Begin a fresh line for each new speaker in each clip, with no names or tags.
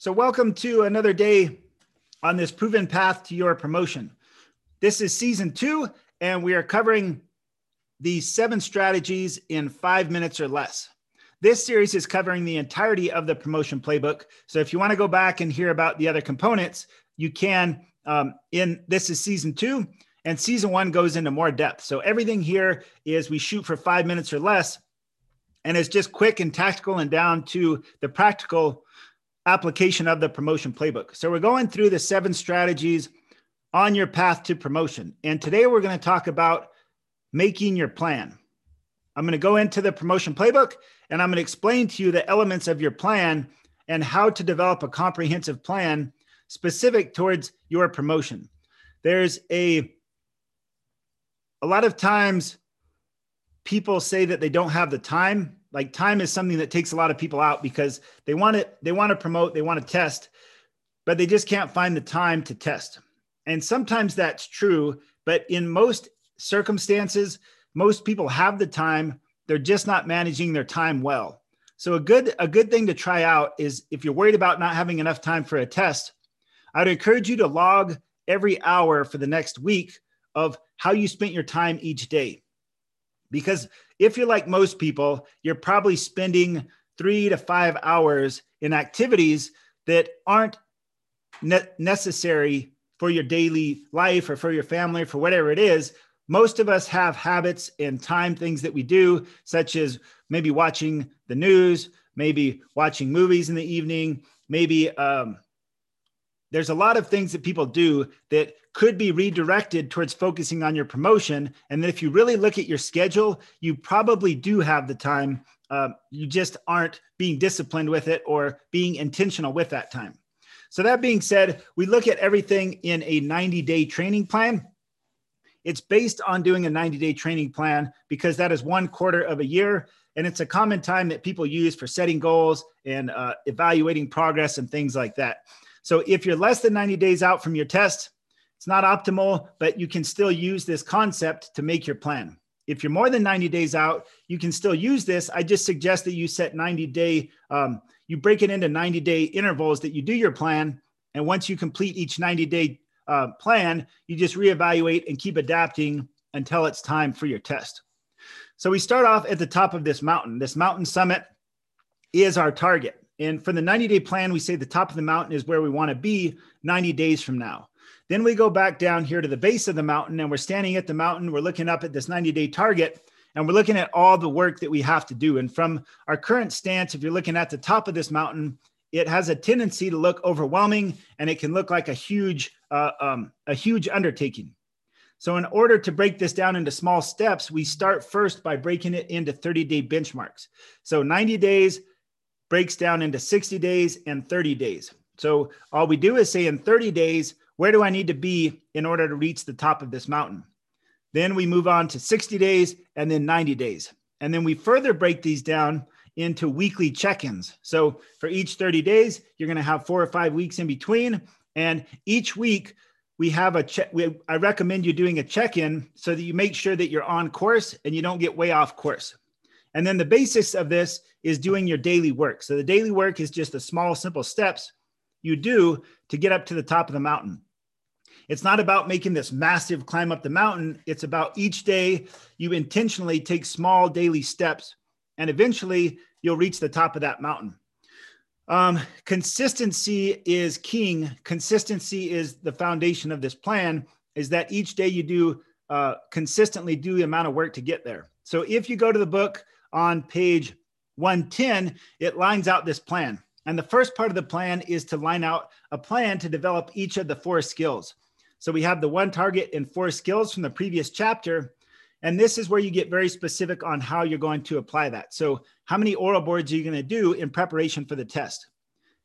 So, welcome to another day on this proven path to your promotion. This is season two, and we are covering the seven strategies in five minutes or less. This series is covering the entirety of the promotion playbook. So, if you want to go back and hear about the other components, you can. Um, in this is season two, and season one goes into more depth. So, everything here is we shoot for five minutes or less, and it's just quick and tactical and down to the practical application of the promotion playbook. So we're going through the seven strategies on your path to promotion. And today we're going to talk about making your plan. I'm going to go into the promotion playbook and I'm going to explain to you the elements of your plan and how to develop a comprehensive plan specific towards your promotion. There's a a lot of times people say that they don't have the time like time is something that takes a lot of people out because they want to they want to promote they want to test but they just can't find the time to test. And sometimes that's true but in most circumstances most people have the time. They're just not managing their time well. So a good a good thing to try out is if you're worried about not having enough time for a test i'd encourage you to log every hour for the next week of how you spent your time each day because if you're like most people, you're probably spending three to five hours in activities that aren't ne- necessary for your daily life or for your family, or for whatever it is. Most of us have habits and time things that we do, such as maybe watching the news, maybe watching movies in the evening, maybe um, there's a lot of things that people do that could be redirected towards focusing on your promotion. And then if you really look at your schedule, you probably do have the time. Uh, you just aren't being disciplined with it or being intentional with that time. So, that being said, we look at everything in a 90 day training plan. It's based on doing a 90 day training plan because that is one quarter of a year. And it's a common time that people use for setting goals and uh, evaluating progress and things like that. So if you're less than 90 days out from your test, it's not optimal, but you can still use this concept to make your plan. If you're more than 90 days out, you can still use this. I just suggest that you set 90 day, um, you break it into 90 day intervals that you do your plan. And once you complete each 90 day uh, plan, you just reevaluate and keep adapting until it's time for your test. So we start off at the top of this mountain. This mountain summit is our target. And for the 90 day plan, we say the top of the mountain is where we want to be 90 days from now. Then we go back down here to the base of the mountain and we're standing at the mountain. We're looking up at this 90 day target and we're looking at all the work that we have to do. And from our current stance, if you're looking at the top of this mountain, it has a tendency to look overwhelming and it can look like a huge, uh, um, a huge undertaking. So, in order to break this down into small steps, we start first by breaking it into 30 day benchmarks. So, 90 days, breaks down into 60 days and 30 days. So all we do is say in 30 days, where do I need to be in order to reach the top of this mountain? Then we move on to 60 days and then 90 days. And then we further break these down into weekly check ins. So for each 30 days, you're going to have four or five weeks in between. And each week, we have a check. I recommend you doing a check in so that you make sure that you're on course and you don't get way off course. And then the basics of this is doing your daily work. So the daily work is just the small, simple steps you do to get up to the top of the mountain. It's not about making this massive climb up the mountain. It's about each day you intentionally take small daily steps and eventually you'll reach the top of that mountain. Um, consistency is king. Consistency is the foundation of this plan, is that each day you do uh, consistently do the amount of work to get there. So if you go to the book, on page 110, it lines out this plan. And the first part of the plan is to line out a plan to develop each of the four skills. So we have the one target and four skills from the previous chapter. And this is where you get very specific on how you're going to apply that. So, how many oral boards are you going to do in preparation for the test?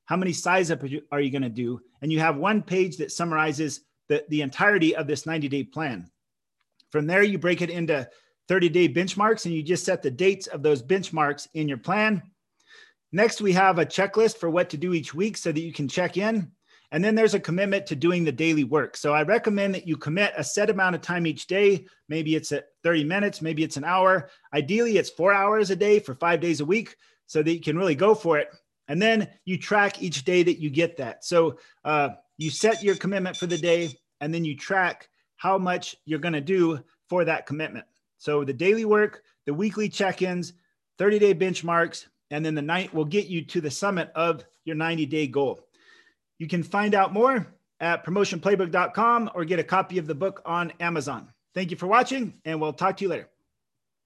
How many size up are you going to do? And you have one page that summarizes the, the entirety of this 90 day plan. From there, you break it into 30 day benchmarks, and you just set the dates of those benchmarks in your plan. Next, we have a checklist for what to do each week so that you can check in. And then there's a commitment to doing the daily work. So I recommend that you commit a set amount of time each day. Maybe it's at 30 minutes, maybe it's an hour. Ideally, it's four hours a day for five days a week so that you can really go for it. And then you track each day that you get that. So uh, you set your commitment for the day, and then you track how much you're going to do for that commitment. So the daily work, the weekly check ins, 30 day benchmarks, and then the night will get you to the summit of your 90 day goal. You can find out more at promotionplaybook.com or get a copy of the book on Amazon. Thank you for watching, and we'll talk to you later.